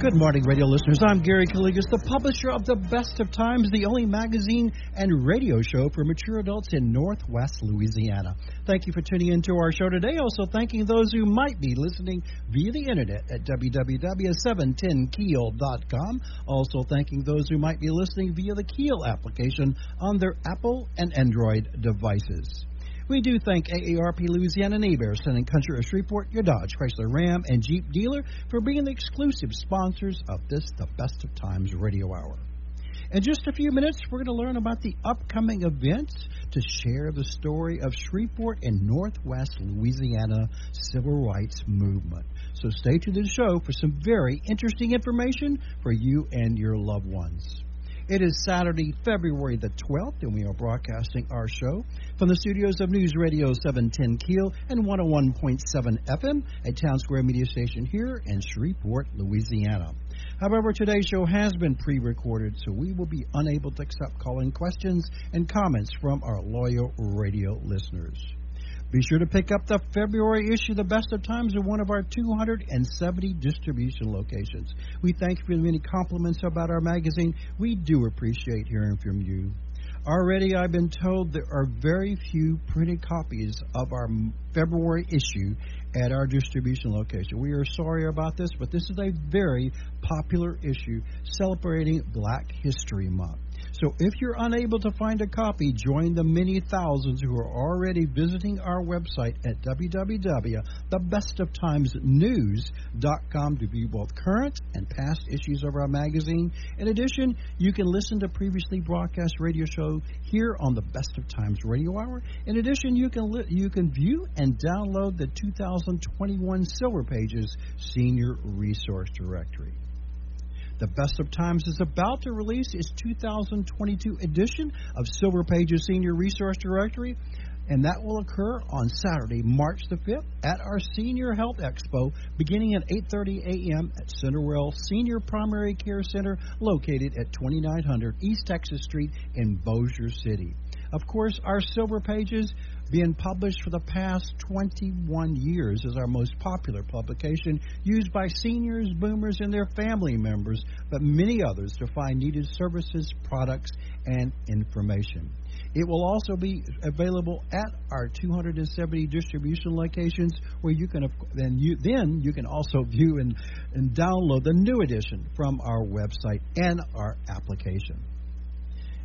Good morning, radio listeners. I'm Gary Calligas, the publisher of The Best of Times, the only magazine and radio show for mature adults in Northwest Louisiana. Thank you for tuning in to our show today. Also, thanking those who might be listening via the internet at www.710keel.com. Also, thanking those who might be listening via the Keel application on their Apple and Android devices. We do thank AARP Louisiana and Hebert's Town and Country of Shreveport, your Dodge, Chrysler, Ram, and Jeep dealer for being the exclusive sponsors of this, the Best of Times Radio Hour. In just a few minutes, we're going to learn about the upcoming events to share the story of Shreveport and Northwest Louisiana civil rights movement. So stay tuned to the show for some very interesting information for you and your loved ones. It is Saturday, February the 12th, and we are broadcasting our show from the studios of News Radio 710 Keel and 101.7 FM at Town Square Media Station here in Shreveport, Louisiana. However, today's show has been pre recorded, so we will be unable to accept calling questions and comments from our loyal radio listeners. Be sure to pick up the February issue, The Best of Times, at one of our 270 distribution locations. We thank you for the many compliments about our magazine. We do appreciate hearing from you. Already, I've been told there are very few printed copies of our February issue at our distribution location. We are sorry about this, but this is a very popular issue celebrating Black History Month. So if you're unable to find a copy, join the many thousands who are already visiting our website at www.thebestoftimesnews.com to view both current and past issues of our magazine. In addition, you can listen to previously broadcast radio show here on the Best of Times Radio Hour. In addition, you can li- you can view and download the 2021 Silver Pages Senior Resource Directory. The Best of Times is about to release its 2022 edition of Silver Pages Senior Resource Directory, and that will occur on Saturday, March the 5th at our Senior Health Expo beginning at 8:30 a.m. at Centerwell Senior Primary Care Center located at 2900 East Texas Street in Bossier City. Of course, our Silver Pages being published for the past 21 years is our most popular publication, used by seniors, boomers, and their family members, but many others to find needed services, products, and information. It will also be available at our 270 distribution locations, where you can then you then you can also view and, and download the new edition from our website and our application.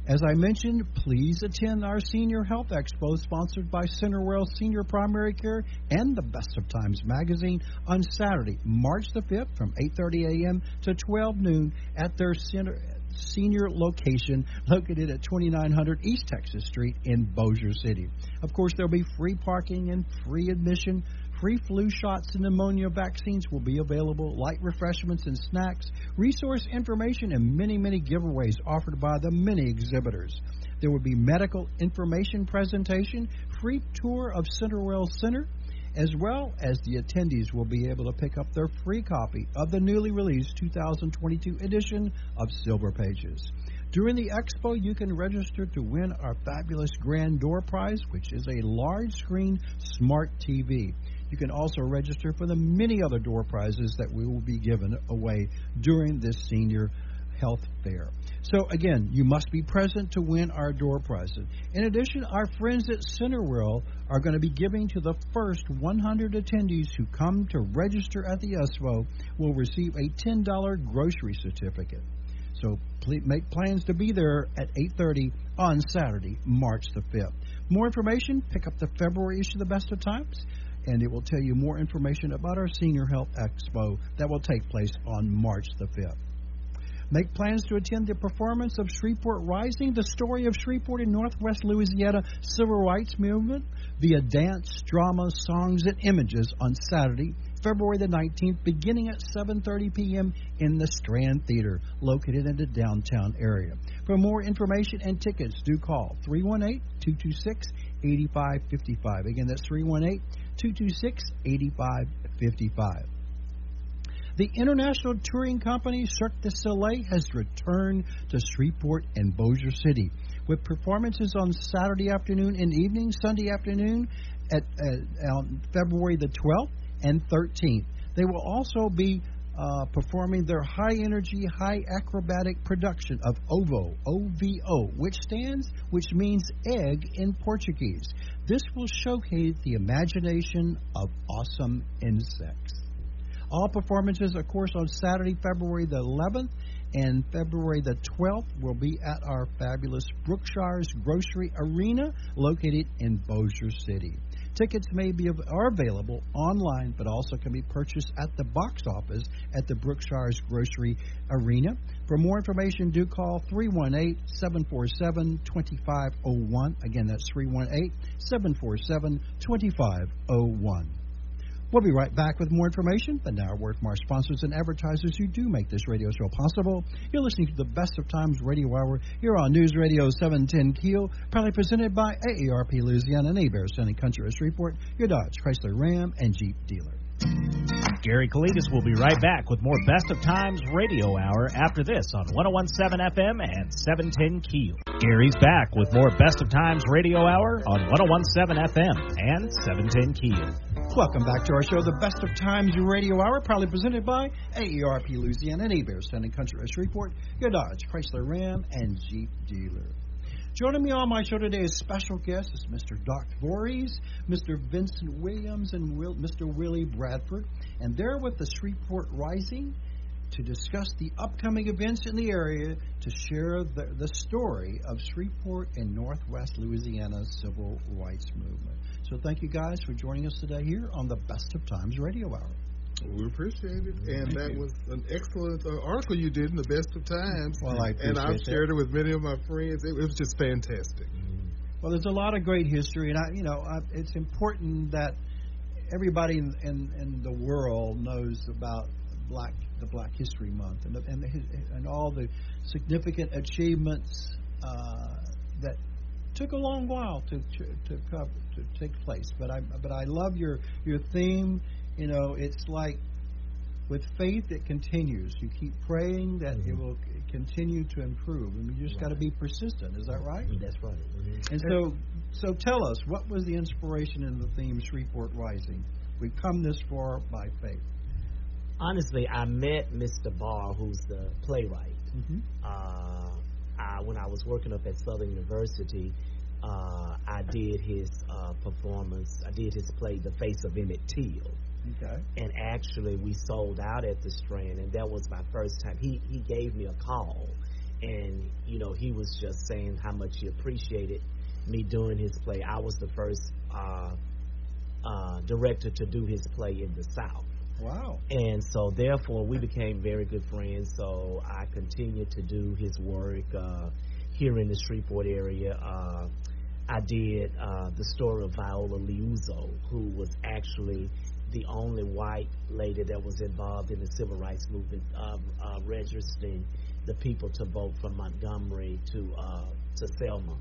As I mentioned, please attend our Senior Health Expo sponsored by Centerwell Senior Primary Care and the Best of Times magazine on Saturday, March the 5th from 8:30 a.m. to 12 noon at their center, senior location located at 2900 East Texas Street in Bossier City. Of course, there'll be free parking and free admission Free flu shots and pneumonia vaccines will be available, light refreshments and snacks, resource information, and many, many giveaways offered by the many exhibitors. There will be medical information presentation, free tour of Centerwell Center, as well as the attendees will be able to pick up their free copy of the newly released 2022 edition of Silver Pages. During the expo, you can register to win our fabulous Grand Door Prize, which is a large screen smart TV. You can also register for the many other door prizes that we will be giving away during this senior health fair. So, again, you must be present to win our door prizes. In addition, our friends at Centerwell are going to be giving to the first 100 attendees who come to register at the Expo will receive a $10 grocery certificate. So, please make plans to be there at 8:30 on Saturday, March the 5th. More information, pick up the February issue of the Best of Times and it will tell you more information about our Senior Health Expo that will take place on March the 5th. Make plans to attend the performance of Shreveport Rising, the story of Shreveport in Northwest Louisiana civil rights movement via dance, drama, songs, and images on Saturday, February the 19th, beginning at 7:30 p.m. in the Strand Theater, located in the downtown area. For more information and tickets, do call 318-226-8555. Again, that's 318 226 8555. The international touring company Cirque du Soleil has returned to Shreveport and Bossier City with performances on Saturday afternoon and evening, Sunday afternoon at, uh, on February the 12th and 13th. They will also be uh, performing their high energy, high acrobatic production of OVO, OVO, which stands, which means egg in Portuguese. This will showcase the imagination of awesome insects. All performances, of course, on Saturday, February the 11th and February the 12th will be at our fabulous Brookshire's Grocery Arena located in Bossier City. Tickets may be are available online, but also can be purchased at the box office at the Brookshire's Grocery Arena. For more information, do call 318 747 2501. Again, that's 318 747 2501. We'll be right back with more information, but now a word from our sponsors and advertisers who do make this radio show possible. You're listening to the Best of Times Radio Hour here on News Radio 710 Keel, proudly presented by AARP Louisiana and Bear Sunny Country Shreveport, your Dodge, Chrysler, Ram, and Jeep dealer. Gary Calligas will be right back with more Best of Times Radio Hour after this on 1017 FM and 710 Keel. Gary's back with more Best of Times Radio Hour on 1017 FM and 710 Keel. Welcome back to our show, the Best of Times Radio Hour, proudly presented by AARP Louisiana and Hebert's Town and Country Shreveport, your Dodge, Chrysler, Ram, and Jeep dealer. Joining me on my show today is special guest is Mr. Dock Voorhies, Mr. Vincent Williams, and Will, Mr. Willie Bradford, and they're with the Shreveport Rising to discuss the upcoming events in the area to share the, the story of Shreveport and Northwest Louisiana's civil rights movement. So thank you guys for joining us today here on the Best of Times Radio Hour. We appreciate it, and Thank that you. was an excellent uh, article you did in the Best of Times. Well, I and I've that. shared it with many of my friends. It, it, was just fantastic. Well, there's a lot of great history, and I, you know, I, it's important that everybody in, in, in the world knows about Black the Black History Month and the, and, the, and all the significant achievements uh, that took a long while to to to, to take place. But I but I love your your theme you know, it's like with faith it continues. You keep praying that mm-hmm. it will continue to improve, and you just right. got to be persistent. Is that right? That's right. Mm-hmm. And so, so tell us, what was the inspiration in the theme Shreveport Rising? We've come this far by faith. Honestly, I met Mr. Barr, who's the playwright. Mm-hmm. Uh, I, when I was working up at Southern University, uh, I did his uh, performance. I did his play, The Face of Emmett Till Okay. And actually, we sold out at the Strand, and that was my first time. He he gave me a call, and you know he was just saying how much he appreciated me doing his play. I was the first uh, uh, director to do his play in the South. Wow. And so, therefore, we became very good friends. So I continued to do his work uh, here in the Shreveport area. Uh, I did uh, the story of Viola Liuzzo, who was actually the only white lady that was involved in the civil rights movement, uh, uh, registering the people to vote from Montgomery to uh, to Selma.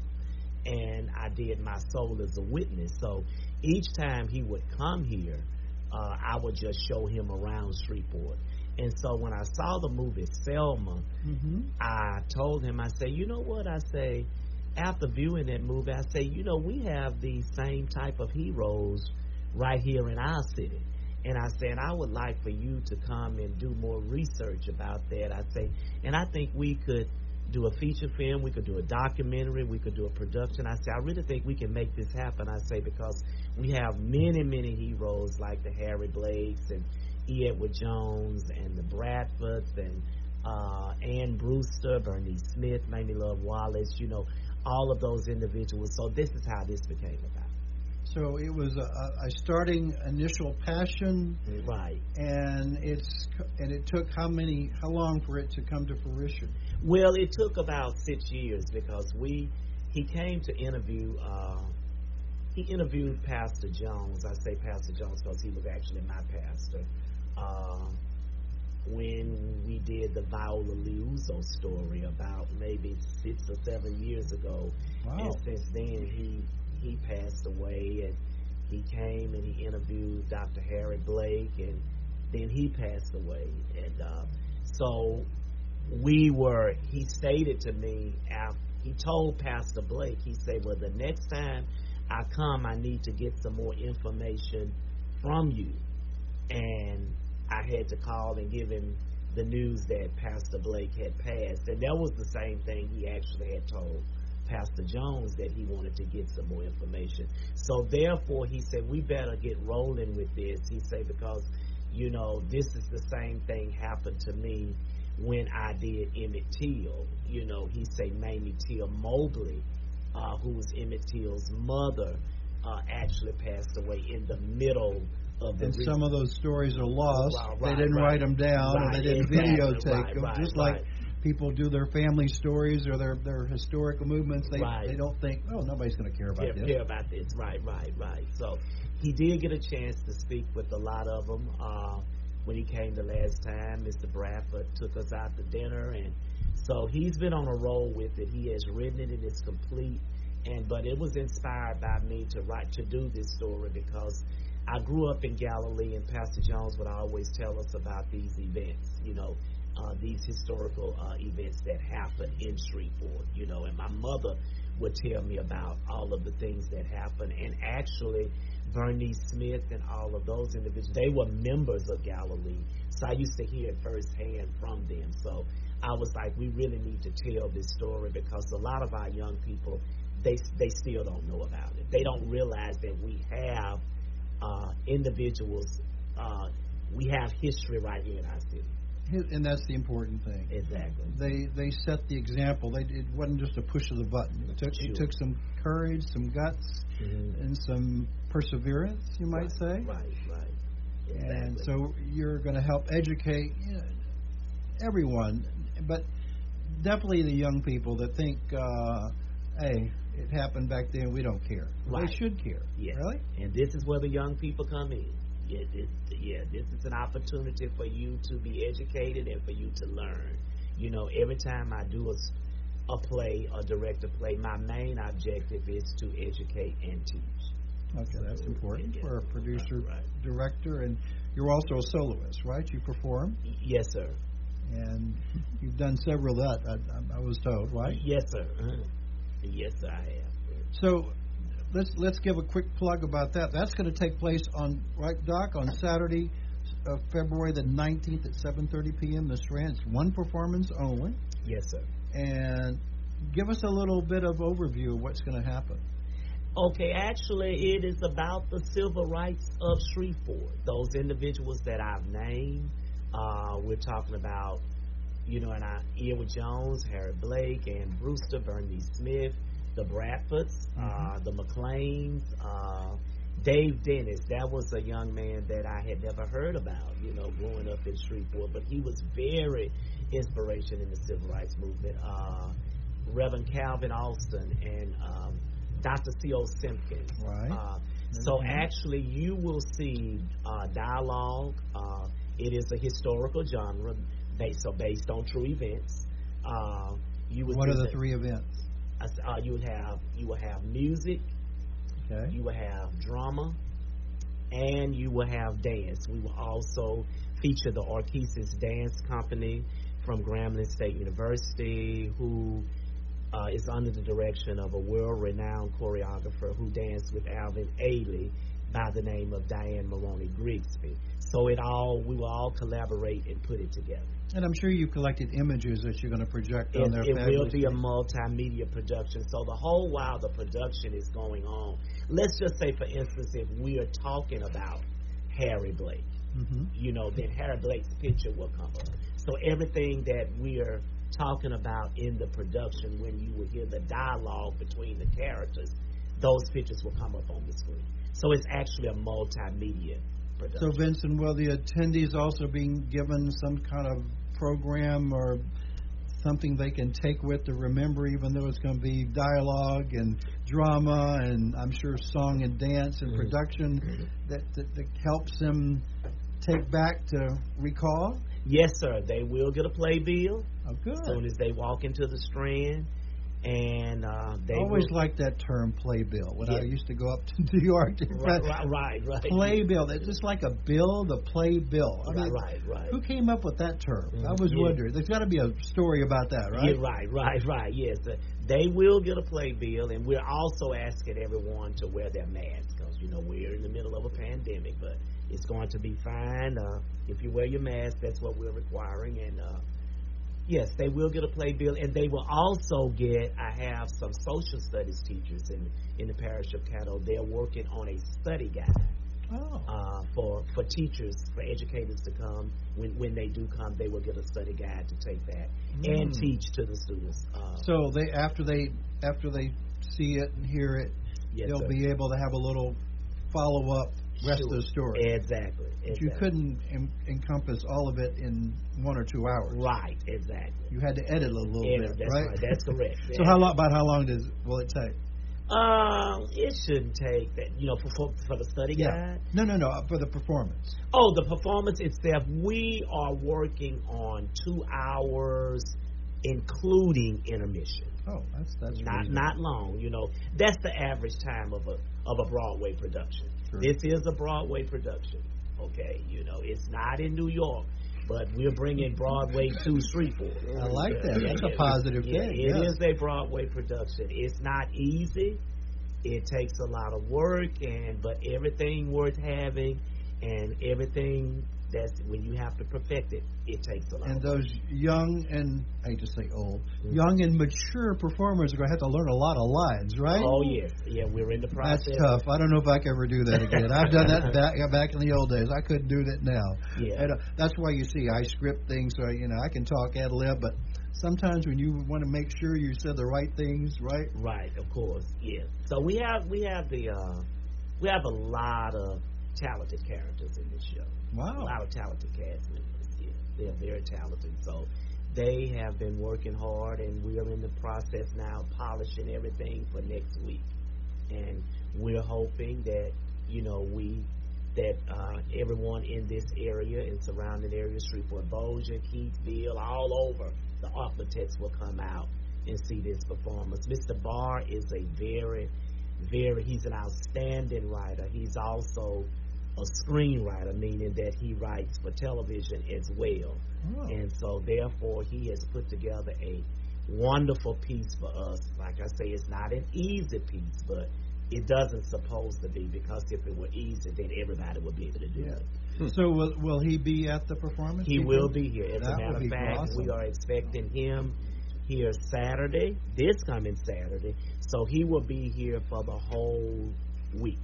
And I did my soul as a witness. So each time he would come here, uh, I would just show him around Shreveport. And so when I saw the movie Selma, mm-hmm. I told him, I say, you know what? I say, after viewing that movie, I say, you know, we have these same type of heroes right here in our city. And I said, I would like for you to come and do more research about that. I say, and I think we could do a feature film, we could do a documentary, we could do a production. I say, I really think we can make this happen. I say, because we have many, many heroes like the Harry Blakes and E. Edward Jones and the Bradfords and uh, Ann Brewster, Bernice Smith, Mamie Love Wallace, you know, all of those individuals. So this is how this became about. So it was a, a starting initial passion, right? And it's and it took how many how long for it to come to fruition? Well, it took about six years because we he came to interview. Uh, he interviewed Pastor Jones. I say Pastor Jones because he was actually my pastor. Uh, when we did the Viola Liuzzo story about maybe six or seven years ago, wow. and since then he he passed away, and he came and he interviewed Dr. Harry Blake, and then he passed away, and uh, so we were. He stated to me after he told Pastor Blake, he said, "Well, the next time I come, I need to get some more information from you," and I had to call and give him the news that Pastor Blake had passed, and that was the same thing he actually had told Pastor Jones that he wanted to get some more information. So therefore, he said we better get rolling with this. He said because you know this is the same thing happened to me when I did Emmett Till. You know, he said Mamie Till Mobley, uh, who was Emmett Till's mother, uh, actually passed away in the middle of the. And some of those stories are lost. Right, they didn't right. write them down, or they didn't videotape right, them. right, Just right. like people do their family stories or their their historical movements, they Right. they don't think, oh, nobody's going to care about care, this. care about this. Right, right, right. So he did get a chance to speak with a lot of them. Uh, when he came the last time, Mr. Bradford took us out to dinner, and so he's been on a roll with it. He has written it; and it is complete. And but it was inspired by me to write to do this story because I grew up in Galilee, and Pastor Jones would always tell us about these events. You know, uh, these historical uh, events that happen in Shreveport. You know, and my mother would tell me about all of the things that happened. And actually, Bernice Smith and all of those individuals, they were members of Galilee. So I used to hear it firsthand from them. So I was like, we really need to tell this story because a lot of our young people, they they still don't know about it. They don't realize that we have uh, individuals, uh, we have history right here in our city. And that's the important thing. Exactly. They they set the example. They it wasn't just a push of the button. It took Sure. it took some courage, some guts, Mhm. and some perseverance, you might right, say. Right, right. Exactly. And so you're going to help educate you know, everyone, but definitely the young people that think, uh, hey, it happened back then, we don't care. Right. They should care. Yes. Really? And this is where the young people come in. Yeah, this, yeah, this is an opportunity for you to be educated and for you to learn. You know, every time I do a, s- a play, a direct a play, my main objective is to educate and teach. Okay, that's important Yeah, for a producer, Right, right. director, and you're also a soloist, right? You perform, Yes, sir. and you've done several of that, I, I, I was told, right? Yes, sir. Uh-huh. Yes, sir, I have. So let's let's give a quick plug about that. That's going to take place on right, Doc, on Saturday, uh, February the 19th at 7:30 p.m. The Strand. It's one performance only, Yes, sir. and give us a little bit of overview of what's going to happen. Okay, actually, it is about the civil rights of Shreveport. Those individuals that I've named, uh, we're talking about, you know, and I, Edward Jones, Harry Blake, Ann Brewster, Bernice Smith, the Bradfords, uh, the McLeans, uh, Dave Dennis. That was a young man that I had never heard about, you know, growing up in Shreveport, but he was very inspiration in the civil rights movement. Uh, Reverend Calvin Alston and um, Dr. C.O. Simpkins. Right. Uh, so Mhm. actually, you will see uh, dialogue. Uh, it is a historical genre, based so based on true events. Uh, you would What are the see three events? Uh, you would have you will have music, Okay. you will have drama, and you will have dance. We will also feature the Orchesis Dance Company from Grambling State University, who uh, is under the direction of a world-renowned choreographer who danced with Alvin Ailey by the name of Diane Maroney Grigsby. So it all we will all collaborate and put it together. And I'm sure you've collected images that you're going to project It, on there. it will be a multimedia production. So the whole while the production is going on, let's just say, for instance, if we are talking about Harry Blake, Mhm. you know, then Harry Blake's picture will come up. So everything that we are talking about in the production, when you will hear the dialogue between the characters, those pictures will come up on the screen. So it's actually a multimedia So. Vincent, will the attendees also being given some kind of program or something they can take with to remember, even though it's going to be dialogue and drama and I'm sure song and dance and Mhm. production that, that, that helps them take back to recall? yes, sir. They will get a playbill. Oh, good. as soon as they walk into the strand. And uh, they I always like that term playbill when I used to go up to New York. To right, right, right, right, Playbill. It's just like a bill, the playbill. I right, mean, right, right. who came up with that term? I Mhm. was Yeah. wondering. There's got to be a story about that, right? Yeah, right, right, right. Yes, Uh, they will get a playbill, and we're also asking everyone to wear their masks because you know we're in the middle of a pandemic. But it's going to be fine uh, if you wear your mask. That's what we're requiring, and uh, yes, they will get a playbill, and they will also get. I have some social studies teachers in in the parish of Caddo. They're working on a study guide Oh. uh, for for teachers, for educators to come. When when they do come, they will get a study guide to take that and Mm. teach to the students. Uh, So they after they after they see it and hear it, yes, they'll sir. be able to have a little follow up rest of the story. Exactly. But you couldn't en- encompass all of it in one or two hours. Right. Exactly. You had to edit a little Yeah, bit, that's right? right. That's correct. so how long? About how long does will it take? Um, it shouldn't take that. You know, for for, for the study Yeah. guide. No, no, no. For the performance. Oh, the performance itself. We are working on two hours, including intermission. Oh, that's that's not reasonable. not long. You know, that's the average time of a of a Broadway production. Sure. This is a Broadway production. Okay, you know, it's not in New York, but we're bringing Broadway to Shreveport. I like that. Yeah, That's a positive yeah, thing, It yes. is a Broadway production. It's not easy. It takes a lot of work, and but everything worth having, and everything that's when you have to perfect it, it takes a lot. And those young and I hate to say old, Mm-hmm. young and mature performers are going to have to learn a lot of lines, right? Oh yes, yeah, we're in the process. That's tough. I don't know if I can ever do that again. I've done that back back in the old days. I couldn't do that now. Yeah. And, uh, that's why you see I script things so you know I can talk ad lib, but sometimes when you want to make sure you said the right things, right? Right, of course, yeah. So we have we have the uh, we have a lot of talented characters in this show. Wow. A lot of talented cast members. Yeah, they're very talented. So they have been working hard, and we are in the process now of polishing everything for next week. And we're hoping that you know we that uh, everyone in this area and surrounding areas, Shreveport, Bossier, Keithville, all over, the Arklatex will come out and see this performance. Mr. Barr is a very, very, he's an outstanding writer. He's also a screenwriter, meaning that he writes for television as well. Oh. And so, therefore, he has put together a wonderful piece for us. Like I say, it's not an easy piece, but it doesn't supposed to be because if it were easy, then everybody would be able to do Yeah. it. Hmm. So will will he be at the performance? He will think? be here. As That a matter of fact, awesome. we are expecting him here Saturday, this coming Saturday. So he will be here for the whole week.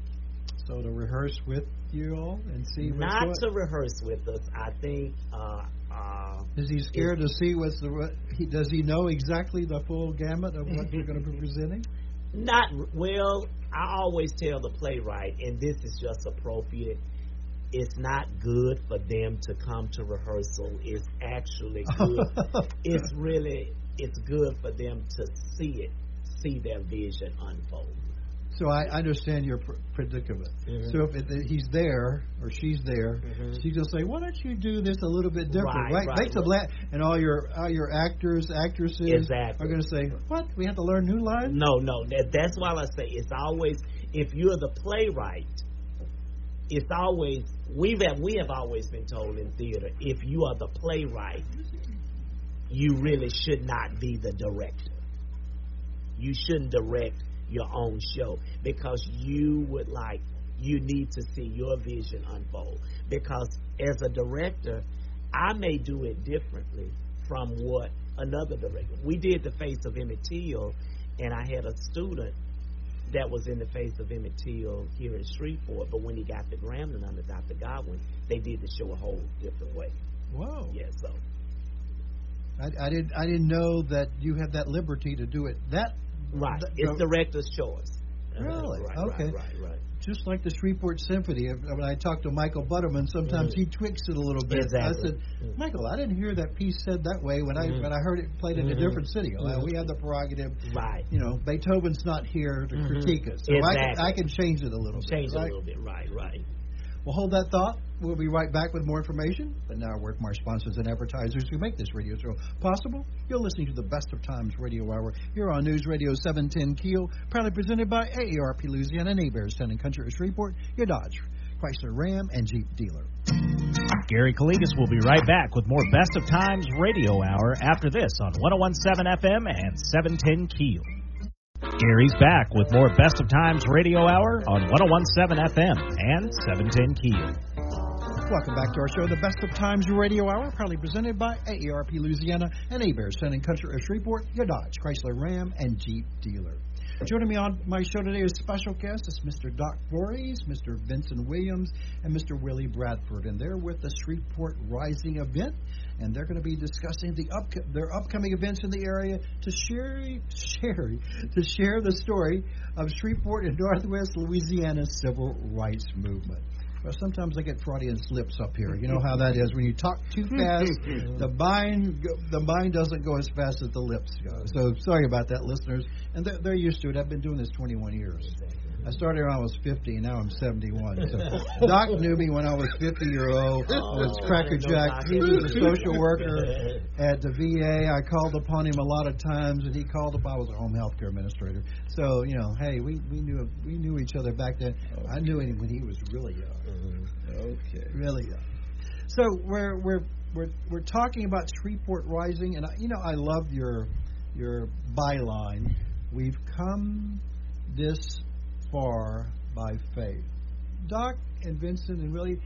So to rehearse with you all and see what's Not what. to rehearse with us. I think uh, uh, Is he scared to see what's the what? He, does he know exactly the full gamut of what you're going to be presenting? Not well. I always tell the playwright, and this is just appropriate. It's not good for them to come to rehearsal. It's actually good. it's really it's good for them to see it, see their vision unfold. So I understand your pr- predicament. Mhm. So if it, he's there or she's there, Mhm. she's gonna say, "Why don't you do this a little bit different?" Right, Right, Make the right. la- and all your all your actors, actresses Exactly. are gonna say, "What? We have to learn new lines." No, no, that, that's why I say it's always if you're the playwright, it's always we've have, we have always been told in theater if you are the playwright, you really should not be the director. You shouldn't direct your own show because you would like you need to see your vision unfold. Because as a director, I may do it differently from what another director. We did the face of Emmett Till, and I had a student that was in the face of Emmett Till here in Shreveport. But when he got the Grambling under Dr. Godwin, they did the show a whole different way. Whoa! Yeah, so I, I didn't I didn't know that you had that liberty to do it. That right, that- it's no, director's choice. Really? Right, Okay. Right, right, right. just like the Shreveport Symphony. When I talk to Michael Butterman, sometimes Mhm. he tweaks it a little bit. Exactly. I said, Mhm. Michael, I didn't hear that piece said that way when I Mhm. when I heard it played in a Mhm. different city. Well, we have the prerogative. Right. You know, Beethoven's not here to critique us, so I, can, Exactly. I can change it a little Change bit. it a little bit. Right, right. We'll hold that thought. We'll be right back with more information. But now, a word from our sponsors and advertisers who make this radio show possible. You're listening to the Best of Times Radio Hour here on News Radio 710 Keel, proudly presented by AARP Louisiana Hebert's Town and Country of Shreveport, your Dodge, Chrysler Ram, and Jeep dealer. Gary Calligas will be right back with more Best of Times Radio Hour after this on 1017 FM and 710 Keel. Gary's back with more Best of Times Radio Hour on 1017 FM and 710 Keel. Welcome back to our show, the Best of Times Radio Hour, proudly presented by AARP Louisiana and Hebert's Town and Country of Shreveport, your Dodge, Chrysler Ram, and Jeep dealer. Joining me on my show today is special guest is Mr. Dock Voorhies, Mr. Vincent Williams, and Mr. Willie Bradford, and they're with the Shreveport Rising event, and they're going to be discussing the up, their upcoming events in the area to share share to share the story of Shreveport and Northwest Louisiana civil rights movement. But sometimes I get Freudian slips up here. You know how that is when you talk too fast. the mind the mind doesn't go as fast as the lips go. So sorry about that, listeners. And they're, they're used to it. I've been doing this 21 years. I started when I was 50, and now I'm 71. So Doc knew me when I was 50 year old. Oh, was Cracker Jack. He was a social worker at the VA. I called upon him a lot of times, and he called up. I was a home health care administrator. So you know, hey, we we knew we knew each other back then. Okay. I knew him when he was really young. Mm-hmm. Okay. Really young. So we're we're we're we're talking about Shreveport Rising, and I, you know I love your your byline. We've come this far by faith. Doc and Vincent and really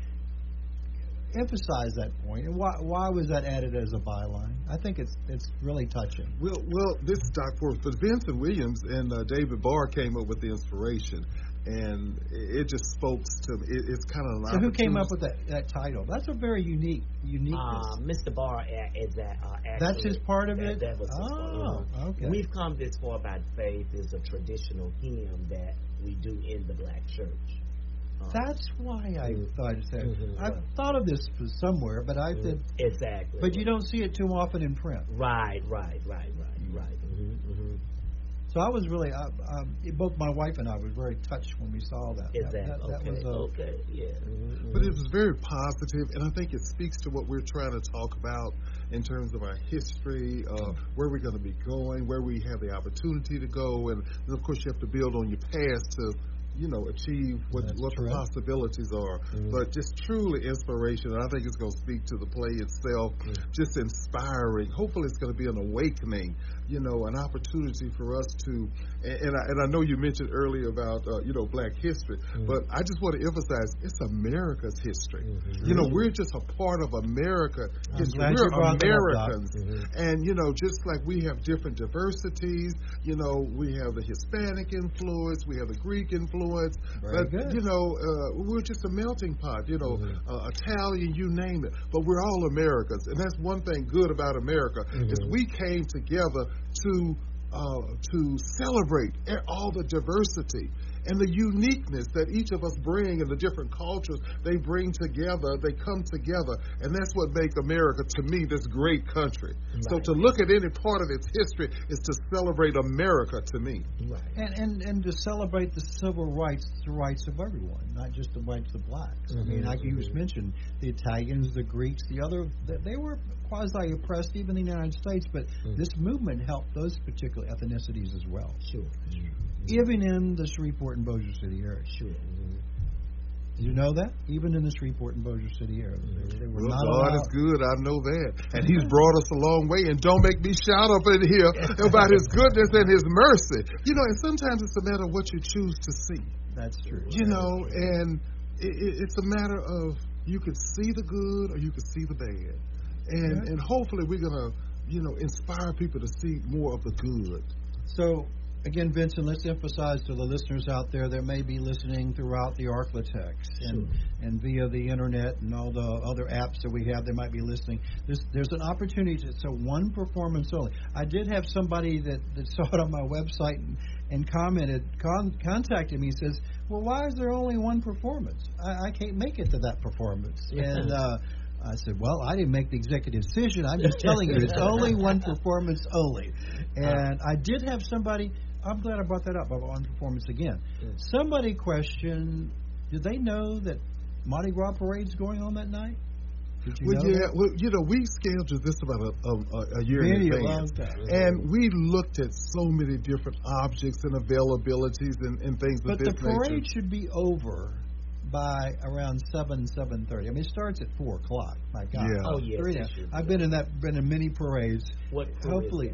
emphasize that point. And why why was that added as a byline? I think it's it's really touching. Well, well, this is Doc Ford, but Vincent Williams and uh, David Barr came up with the inspiration, and it just spoke to me. It, it's kind of so who came up with that, that title? That's a very unique uniqueness. Uh, Mr. Barr is that uh, actually, that's his part of that, it. That was oh, part. okay. We've come this far by faith is a traditional hymn that we do in the black church. Um, That's why I mm-hmm. thought it said. Mhm, I've thought of this somewhere, but I said, exactly. but you don't see it too often in print. Right, right, right, right, right. Mm-hmm, mm-hmm. So I was really, uh, um, both my wife and I were very touched when we saw that. Is that, that, that, that okay? was a, okay, yeah. Mm-hmm, But it was very positive, and I think it speaks to what we're trying to talk about in terms of our history, uh, where we're going to be going, where we have the opportunity to go, and, and of course you have to build on your past to, you know, achieve what That's what true. the possibilities are. But just truly inspiration, and I think it's going to speak to the play itself, just inspiring. Hopefully, it's going to be an awakening, you know, an opportunity for us to. And, and I and I know you mentioned earlier about uh, you know Black history, but I just want to emphasize it's America's history. You know, we're just a part of America. I'm history. glad you We're brought that up, Doc. Americans, and you know, just like we have different diversities, you know, we have the Hispanic influence, we have the Greek influence, Very but good. you know, uh, we're just a melting pot. You know, uh, Italian, you name it, but we're all Americans, and that's one thing good about America is we came together to uh, to celebrate all the diversity and the uniqueness that each of us bring and the different cultures they bring together, they come together. And that's what makes America, to me, this great country. So to look at any part of its history is to celebrate America to me. Right. and, and and to celebrate the civil rights, the rights of everyone, not just the rights of blacks. I mean, like you just mentioned, the Italians, the Greeks, the other, they- they were quasi oppressed, even in the United States. But this movement helped those particular ethnicities as well, Sure. even in the Shreveport and Bossier City area. Sure. Mhm. Did you know that? Even in the Shreveport and Bossier City area, they, they Well, not God is good. I know that. And He's brought us a long way. And don't make me shout up in here about His goodness and His mercy. You know, and sometimes it's a matter of what you choose to see. That's true. You know, and it, it, it's a matter of you can see the good or you can see the bad. And Yeah. and hopefully we're gonna, you know, inspire people to see more of the good. So, again, Vincent, let's emphasize to the listeners out there that may be listening throughout the Arklatex and, and via the internet and all the other apps that we have, they might be listening. There's, there's an opportunity to, so one performance only. I did have somebody that, that saw it on my website and, and commented, con, contacted me, says, well, why is there only one performance? I, I can't make it to that performance. And, uh, I said, "Well, I didn't make the executive decision. I'm just telling you, it's only one performance only." And I did have somebody. I'm glad I brought that up about one performance again. Somebody questioned, did they know that Mardi Gras parades going on that night? Did you well, know yeah, that? well, you know, we scheduled this about a, a, a year Many in a advance, and we looked at so many different objects and availabilities and, and things But the parade nature. should be over by around seven seven thirty. I mean, it starts at four o'clock. My God. Yeah. Oh, yes, Three it now. should be. I've been in that. Been in many parades. What Hopefully.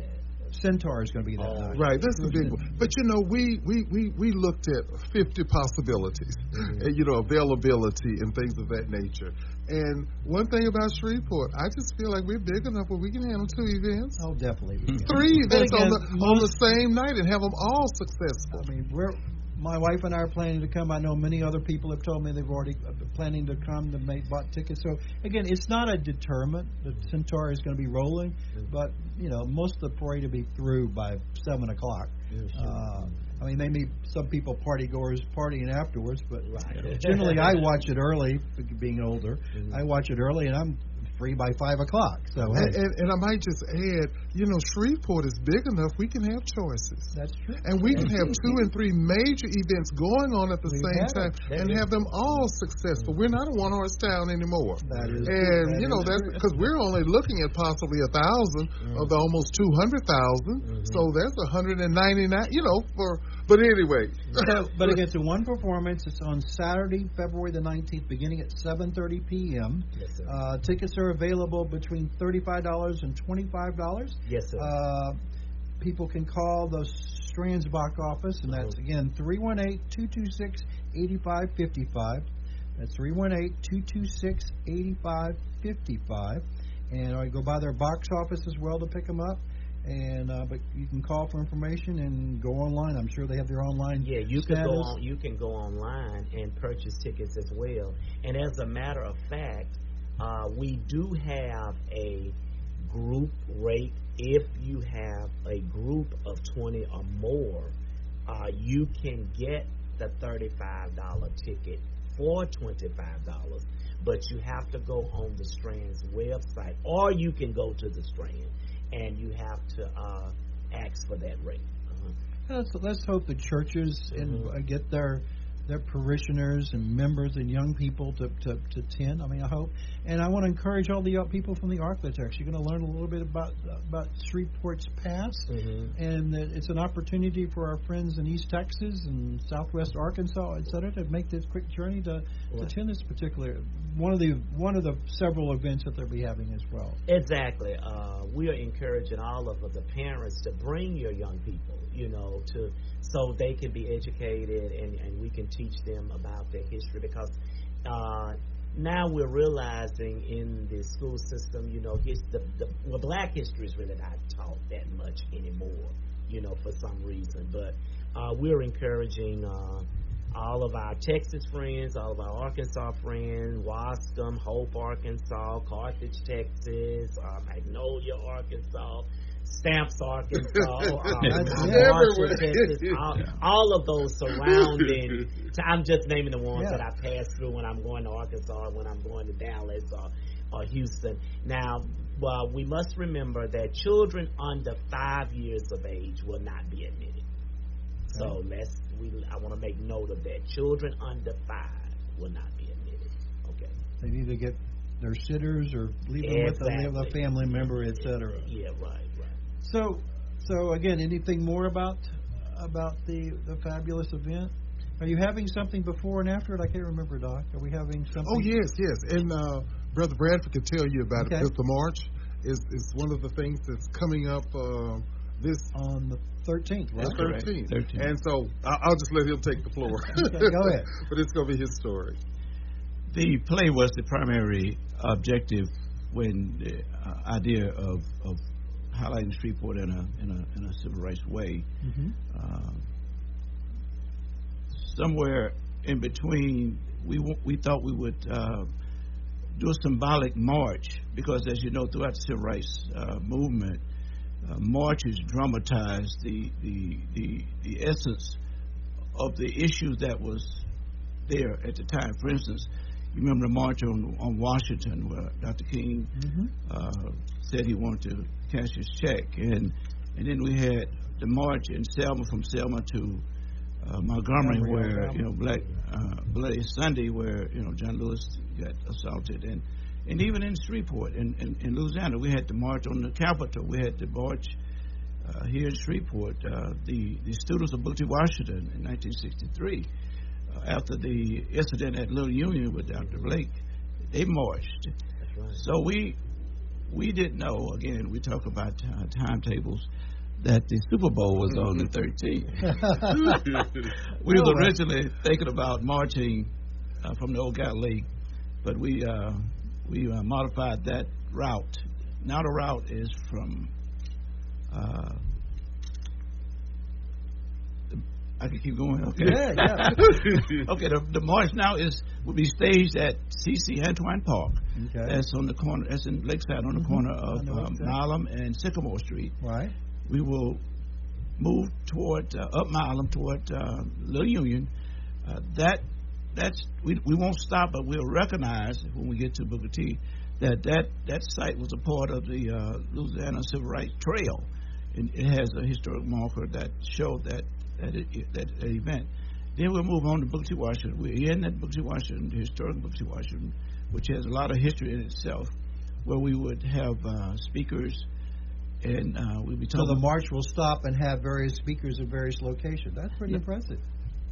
Centaur is going to be that Oh, night. Right, that's the big one. But you know, we we we, we looked at 50 possibilities, Mm-hmm. and, you know, availability and things of that nature. And one thing about Shreveport, I just feel like we're big enough where we can handle two events, Oh, definitely. three But events on the on the same night, and have them all successful. I mean, we're my wife and I are planning to come. I know many other people have told me they've already uh, planning to come. They bought tickets. So again, it's not a deterrent that Centaur is going to be rolling, but you know, most of the parade will be through by seven o'clock. Uh, I mean, maybe some people party goers partying afterwards, but Right. generally I watch it early. Being older, Mhm. I watch it early, and I'm free by five o'clock. So And, hey, and, and I might just add, you know, Shreveport is big enough; we can have choices. that's true. And we can have two and three major events going on at the We same time and is- have them all successful. We're not a one horse town anymore. That is and that you know is that's because we're only looking at possibly a thousand of the almost two hundred So that's a hundred and ninety nine. You know, for but anyway. So, but again, it's a one performance. It's on Saturday, February the nineteenth, beginning at seven thirty p.m. Yes, sir. Uh, tickets are available between thirty-five dollars and twenty-five dollars. yes, sir. Uh, people can call the Strand's box office, and that's again 318-226-8555. That's 318-226-8555. And I go by their box office as well to pick them up. And uh, but you can call for information and go online. I'm sure they have their online. Yeah, you can go on. You can go online and purchase tickets as well. And as a matter of fact, uh, we do have a group rate. If you have a group of twenty or more, uh, you can get the thirty-five dollar ticket for twenty-five dollars. But you have to go on the Strand's website, or you can go to the Strand, and you have to uh, ask for that rate. Uh-huh. Let's, let's hope the churches and Mhm. uh, get their their parishioners and members and young people to, to, to attend. I mean, I hope, and I want to encourage all the young people from the Arklatex. You're going to learn a little bit about about Shreveport's past, Mm-hmm. and that it's an opportunity for our friends in East Texas and Southwest Arkansas, et cetera, to make this quick journey to, to attend this particular one of the one of the several events that they'll be having as well. Exactly. Uh, we are encouraging all of the parents to bring your young people, you know, to so they can be educated and, and we can teach them about their history because uh, now we're realizing in the school system, you know, his, the, the well, black history is really not taught that much anymore, you know, for some reason. But uh, we're encouraging uh, all of our Texas friends, all of our Arkansas friends, Waskom, Hope, Arkansas, Carthage, Texas, uh, Magnolia, Arkansas, Stamps, Arkansas, Texas, all, all of those surrounding. I'm just naming the ones Yeah. that I pass through when I'm going to Arkansas, when I'm going to Dallas, or, or Houston. Now, well, we must remember that children under five years of age will not be admitted. So let's we I want to make note of that. Children under five will not be admitted. Okay. They need to get their sitters or leave them with a, with a Exactly. family member, etc. Yeah, right. So, so again, anything more about about the the fabulous event? Are you having something before and after it? I can't remember, Doc. Are we having something? Oh yes, yes, and uh, Brother Bradford can tell you about Okay. it because the march is is one of the things that's coming up uh, this On the thirteenth, right? correct. 13th. 13th. And so I- I'll just let him take the floor. Okay, go ahead. but it's going to be his story. The play was the primary objective when the uh, idea of, of highlighting Shreveport in a in a in a civil rights way. hmm Uh, somewhere in between, we w- we thought we would uh, do a symbolic march because, as you know, throughout the civil rights uh, movement, uh, marches dramatize the, the the the essence of the issue that was there at the time. For instance, you remember the march on on Washington where Dr. King hmm uh, said he wanted to cash his check, and and then we had the march in Selma from Selma to uh, Montgomery, where you know Black uh, Bloody Sunday, where you know John Lewis got assaulted, and and even in Shreveport, in, in, in Louisiana, we had to march on the Capitol. We had to march uh, here in Shreveport. Uh, the the students of Booker Washington in 1963, uh, after the incident at Little Union with Dr. Blake, they marched. Right. So we we didn't know. Again, we talk about uh, timetables. That the Super Bowl was on the 13th. we was originally thinking about marching uh, from the Old Galilee, but we uh, we uh, modified that route. Now the route is from. Uh, I can keep going. Okay. Yeah, yeah. okay. The, the march now is will be staged at CC Antoine Park. Okay. That's on the corner. That's in Lakeside on the corner of um. Milam and Sycamore Street. Right. We will move toward uh, up Milam toward uh, Little Union. Uh, that that's we we won't stop, but we'll recognize when we get to Booker T that that that site was a part of the uh, Louisiana Civil Rights Trail, and it has a historic marker that showed that that that, that event. Then we'll move on to Booker T. Washington. We're in at Booker T. Washington, historic Booker T. Washington, which has a lot of history in itself, where we would have uh, speakers, and uh, we'll be So the march will stop and have various speakers at various locations. That's pretty Yeah. impressive.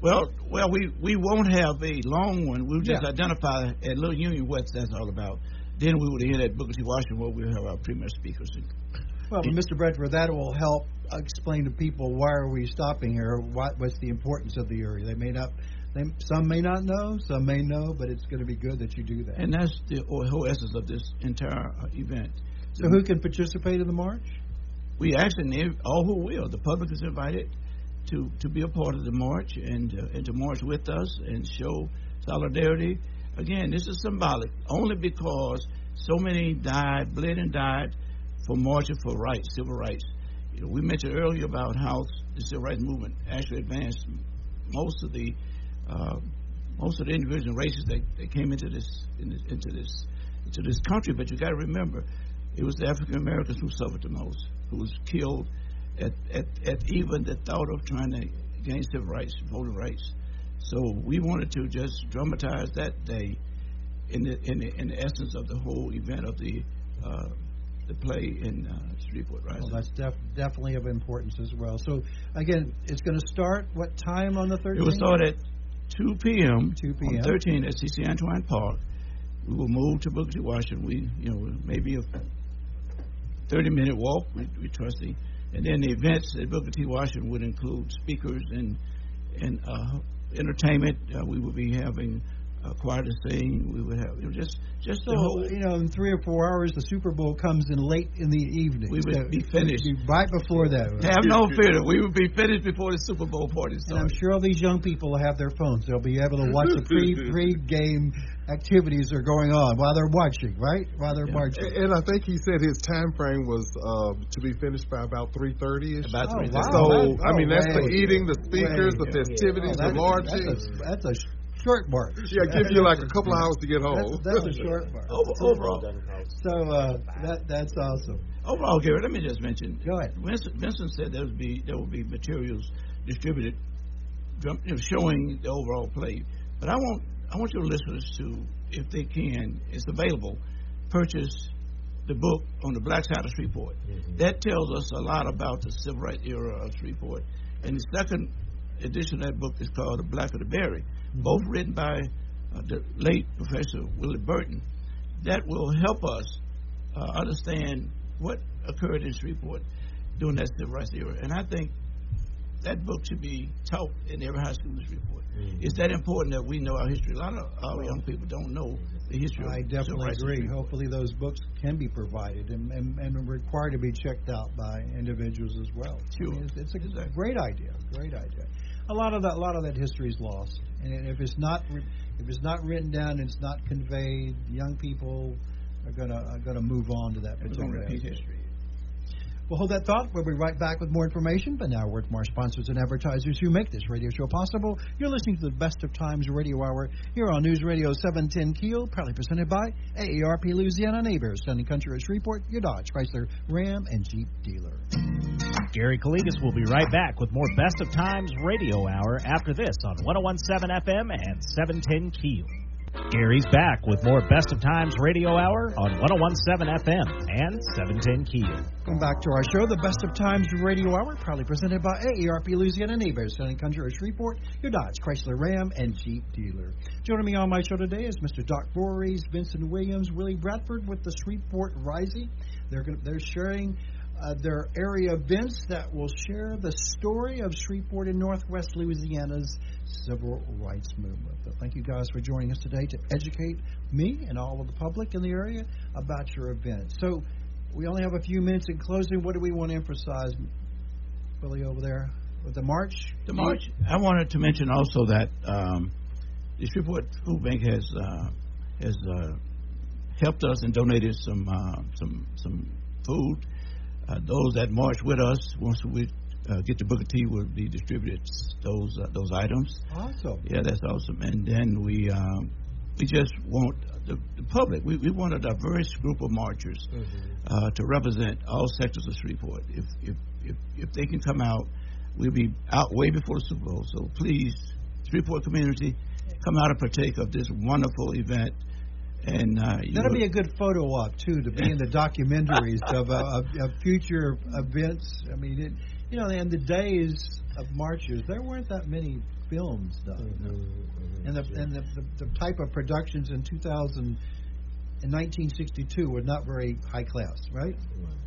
Well, well, we, we won't have a long one. We'll just Yeah. identify at Little Union what that's all about. Then we would end at Booker T. Washington where we'll have our premier speakers. Well, Mr. Bradford, that will help explain to people why are we stopping here? What, what's the importance of the area? They may not, they, some may not know, some may know, but it's going to be good that you do that. And that's the whole essence of this entire uh, event. so, who can participate in the march? We actually all who will. The public is invited to, to be a part of the march and uh, and to march with us and show solidarity. Again, this is symbolic only because so many died, bled and died for marching for rights, civil rights. You know, we mentioned earlier about how the civil rights movement actually advanced most of the uh, most of the individuals and races that, that came into this, in this into this into this country. But you got to remember, it was the African Americans who suffered the most, who was killed at, at, at even the thought of trying to gain civil rights, voting rights. So we wanted to just dramatize that day in the in the, in the essence of the whole event of the uh, the play in uh, Shreveport Rising. Well, that's def- definitely of importance as well. So, again, it's going to start what time on the 13th? It will start at 2 p.m. 2 p.m. on 13 at CC Antoine Park. We will move to Booker T. Washington. We, you know, maybe a 30 minute walk. We, we trust the, and then the events at Booker T. Washington would include speakers and and uh, entertainment. Uh, we will be having uh, choir to sing. We would have you know, just just the So, whole. you know, in three or four hours, the Super Bowl comes in late in the evening. We would So be finished. it'd be right before that. Have no fear. We would be finished before the Super Bowl party And I'm sure all these young people will have their phones. They'll be able to watch the pre pre game activities that are going on while they're watching, right? While they're Yeah. marching. And I think he said his time frame was uh, to be finished by about three thirty ish. About Oh, three wow. So That- I mean oh, that's the eating, the speakers, Way. the festivities, Oh, the marching. That's a, that's a short march. yeah, give you like a couple of hours to get home. That's, that's a short march. Over, overall, So uh, that that's awesome. overall, Gary, let me just mention. Go ahead. Vincent, Vincent said there would be there will be materials distributed, you know, showing the overall play. But I want I want your listeners to, if they can, it's available, purchase the book on the Black Side of Shreveport. That tells us a lot about the civil rights era of Shreveport. And the second edition of that book is called The Blacker the Berry, both written by uh, the late Professor Willie Burton. That will help us uh, understand what occurred in Shreveport during that civil rights era. And I think that book should be taught in every high school in Shreveport. It's that important that we know our history. A lot of our young people don't know the history of I definitely agree. Hopefully, those books can be provided and, and, and required to be checked out by individuals as well. I mean, it's, it's a Exactly. great idea. Great idea. A lot of that, a lot of that history is lost, and if it's not, if it's not written down, and it's not conveyed. Young people are gonna are gonna move on to that We're going particular to repeat history. We'll hold that thought. We'll be right back with more information. But now, word from our sponsors and advertisers who make this radio show possible. You're listening to the Best of Times Radio Hour here on News Radio 710 Keel, proudly presented by AARP Louisiana and Hebert's Town and Country of Shreveport, your Dodge, Chrysler, Ram, and Jeep dealer. Gary Calligas will be right back with more Best of Times Radio Hour after this on 1017 FM and 710 Keel. Gary's back with more Best of Times Radio Hour on 1017 FM and 710 Keel. Welcome back to our show, the Best of Times Radio Hour, proudly presented by AARP Louisiana and Hebert's Town and Country of Shreveport, your Dodge, Chrysler, Ram, and Jeep dealer. Joining me on my show today is Mr. Dock Voorhies, Vincent Williams, Willie Bradford with the Shreveport Rising. They're gonna, they're sharing uh, their area events that will share the story of Shreveport in Northwest Louisiana's civil rights movement. But thank you guys for joining us today to educate me and all of the public in the area about your event. So we only have a few minutes in closing. What do we want to emphasize, Billy, over there? With the march? The march. I wanted to mention also that um, the Shreveport Food Bank has uh, has uh, helped us and donated some uh, some some food uh, those that march with us, once we uh, get to Booker T, will be distributed those uh, those items. Awesome. Yeah, that's awesome. And then we um, we just want the, the public. We, we want a diverse group of marchers mm-hmm. uh, to represent all sectors of Shreveport. If if if if they can come out, we'll be out way before the Super Bowl. So please, Shreveport community, come out and partake of this wonderful event and uh, that'll be a good photo op too to be in the documentaries of, uh, of, of future events. I mean, it, you know, in the days of marches, there weren't that many films done, mm-hmm, mm-hmm, and the and the, the, the type of productions in 2000 in 1962 were not very high class, right?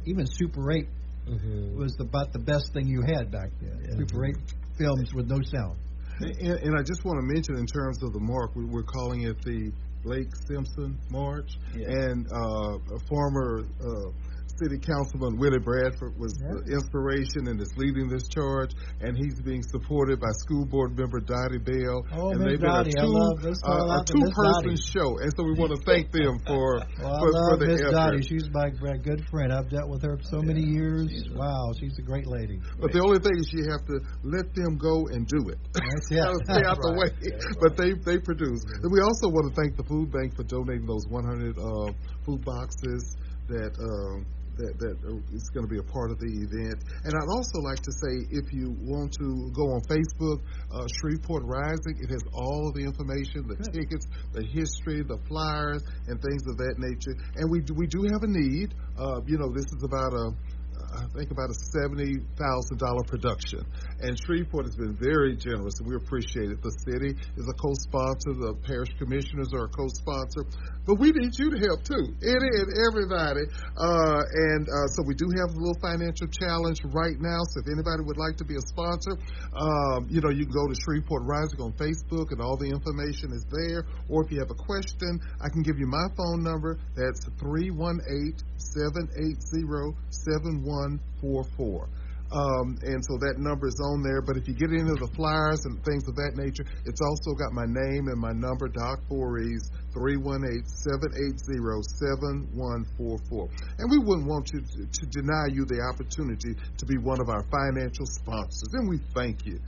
Even Super 8 mm-hmm. was about the best thing you had back then. Yeah. Super 8 films with no sound. And, and, I just want to mention, in terms of the mark, we're calling it the Blake Simpson March, yeah. and uh, a former uh, City Councilman Willie Bradford was yeah. the inspiration and is leading this charge, and he's being supported by School Board member Dottie Bell. Oh, and they've been a two, uh, a two person show, and so we want to thank them for well, for, I love for effort. Dottie. She's my good friend. I've dealt with her for so yeah. many years. She's wow, she's a great lady. But the only thing is you have to let them go and do it. That's yeah. stay out the way. But they they produce. And we also want to thank the food bank for donating those 100 uh, food boxes that. Um, that, that is going to be a part of the event. And I'd also like to say, if you want to go on Facebook, uh, Shreveport Rising, it has all of the information, the Good. tickets, the history, the flyers, and things of that nature. And we do, we do have a need. Uh, you know, this is about a I think about a seventy thousand dollar production. And Shreveport has been very generous, and we appreciate it. The city is a co-sponsor, the parish commissioners are a co-sponsor, but we need you to help too. Any and everybody, uh, and uh, so we do have a little financial challenge right now. So if anybody would like to be a sponsor, um, you know, you can go to Shreveport Rising on Facebook, and all the information is there. Or if you have a question, I can give you my phone number. That's three one eight seven eight zero seven one. 144. Um, and so that number is on there. But if you get into the flyers and things of that nature, it's also got my name and my number, Dock Voorhies, 318-780-7144. And we wouldn't want you to, to, deny you the opportunity to be one of our financial sponsors. And we thank you.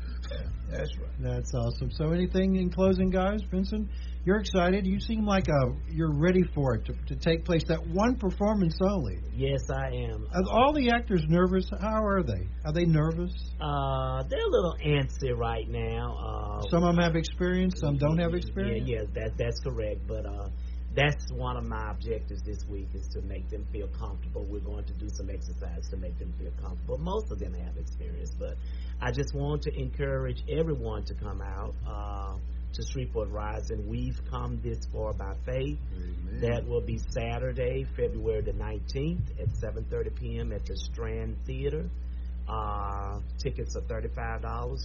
That's right. That's awesome. So anything in closing, guys? Vincent? You're excited. You seem like uh, you're ready for it to, to take place. That one performance only. Yes, I am. Are all the actors nervous? How are they? Are they nervous? Uh, they're a little antsy right now. Uh, some of them have experience. Some don't have experience. Yeah, yeah, that that's correct. But uh, that's one of my objectives this week is to make them feel comfortable. We're going to do some exercise to make them feel comfortable. Most of them have experience, but I just want to encourage everyone to come out. Uh, to Shreveport Rising. We've come this far by faith. Amen. That will be Saturday, February the 19th at 7:30 p.m. at the Strand Theater. Uh, tickets are $35,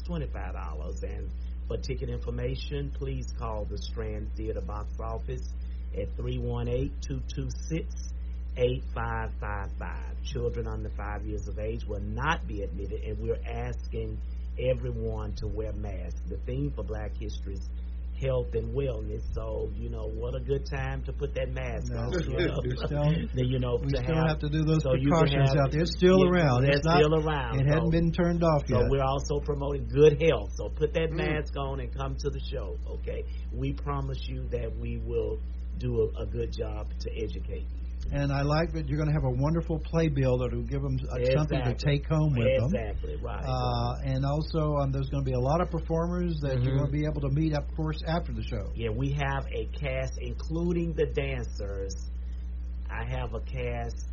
$25, and for ticket information, please call the Strand Theater box office at 318-226 8555. Children under five years of age will not be admitted, and we're asking everyone to wear masks. The theme for Black History is health and wellness. So you know, what a good time to put that mask on. You know, still- Then, you know, We still have, have to do those so precautions have- out there. It's still around. It's It's not, still around. It So- hadn't been turned off so yet. So we're also promoting good health. So put that Mm. mask on and come to the show. Okay, we promise you that we will do a, a good job to educate you. And I like that you're going to have a wonderful playbill that will give them uh, something to take home with them. Exactly right. Uh, and also, um, there's going to be a lot of performers that you're Mhm. going to be able to meet, of course, after the show. Yeah, we have a cast, including the dancers. I have a cast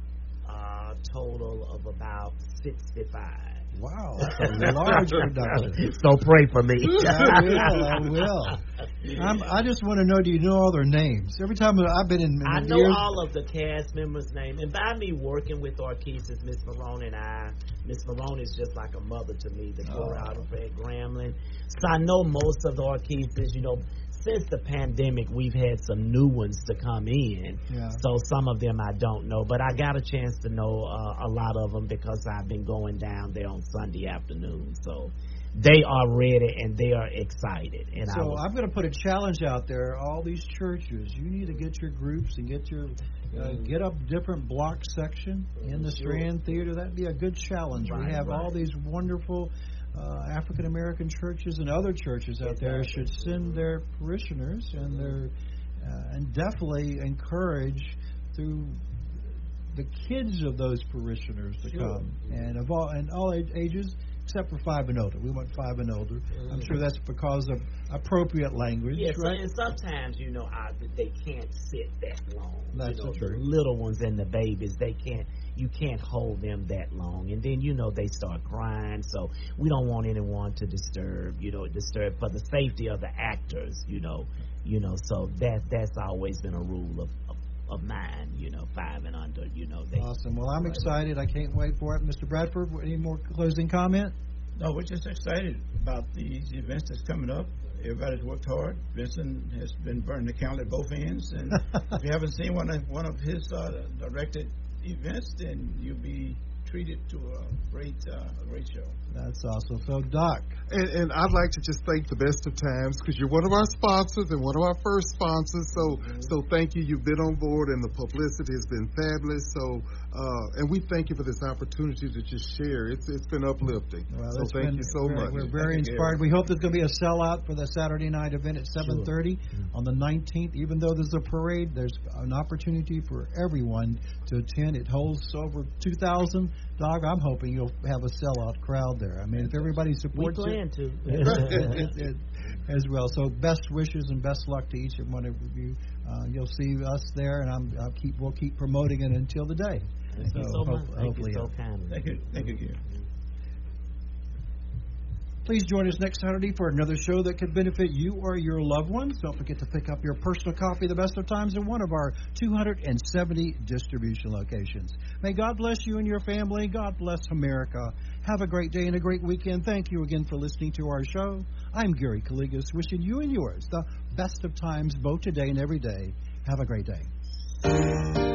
uh, total of about 65. Wow, that's a large production. So pray for me. I will. I will. I'm, I just want to know: Do you know all their names? Every time I've been in, in I know years, all of the cast members' names, and by me working with Orchesis, Miss Marone and I, Miss Marone is just like a mother to me, the Oh. choreographer at Grambling. So I know most of the Orchesis. You know, since the pandemic, we've had some new ones to come in. Yeah. So some of them I don't know, but I got a chance to know uh, a lot of them because I've been going down there on Sunday afternoon. So they are ready and they are excited. And I So was, I'm going to put a challenge out there. All these churches, you need to get your groups and get your uh, get up different block section in the Sure. Strand Theater. That'd be a good challenge. we Right, have all right. these wonderful uh, African American churches and other churches out there should send their parishioners and their uh, and definitely encourage through the kids of those parishioners to Sure. come and of all and all age, ages except for five and older. We want five and older. I'm sure that's because of appropriate language, Yes, right? and sometimes you know I, they can't sit that long. That's you know, the the little ones and the babies, they can't. You can't hold them that long, and then you know they start crying. So we don't want anyone to disturb. You know, disturb for the safety of the actors. You know, you know. So that that's always been a rule of of, of mine. You know, five and under. You know, they. Awesome. Well, I'm excited. I can't wait for it. Mr. Bradford, any more closing comment? No, we're just excited about these events that's coming up. Everybody's worked hard. Vincent has been burning the candle at both ends, and if you haven't seen one of one of his uh, directed events, then you'll be treated to a great uh, great show. That's awesome. So, Dock, And, and I'd like to just thank the Best of Times because you're one of our sponsors and one of our first sponsors. So, so thank you. You've been on board, and the publicity has been fabulous. So, uh, and we thank you for this opportunity to just share. It's it's been uplifting. well, so thank you so we're, much. We're very Thank inspired. We hope there's going to be a sellout for the Saturday night event at 7:30 on the 19th. Even though there's a parade, there's an opportunity for everyone to attend. It holds over 2,000. Dock, I'm hoping you'll have a sellout crowd there. I mean, if everybody we supports it, plan to. it, it, as well. So best wishes and best luck to each and one of you. Uh, you'll see us there, and I'm, I'll keep we'll keep promoting it until the day. Thank you so much. hope- Thank hopefully, you so kindly. Thank you, thank you, Gary. Please join us next Saturday for another show that could benefit you or your loved ones. Don't forget to pick up your personal copy of The Best of Times in one of our 270 distribution locations. May God bless you and your family. God bless America. Have a great day and a great weekend. Thank you again for listening to our show. I'm Gary Calligas, wishing you and yours the best of times both today and every day. Have a great day.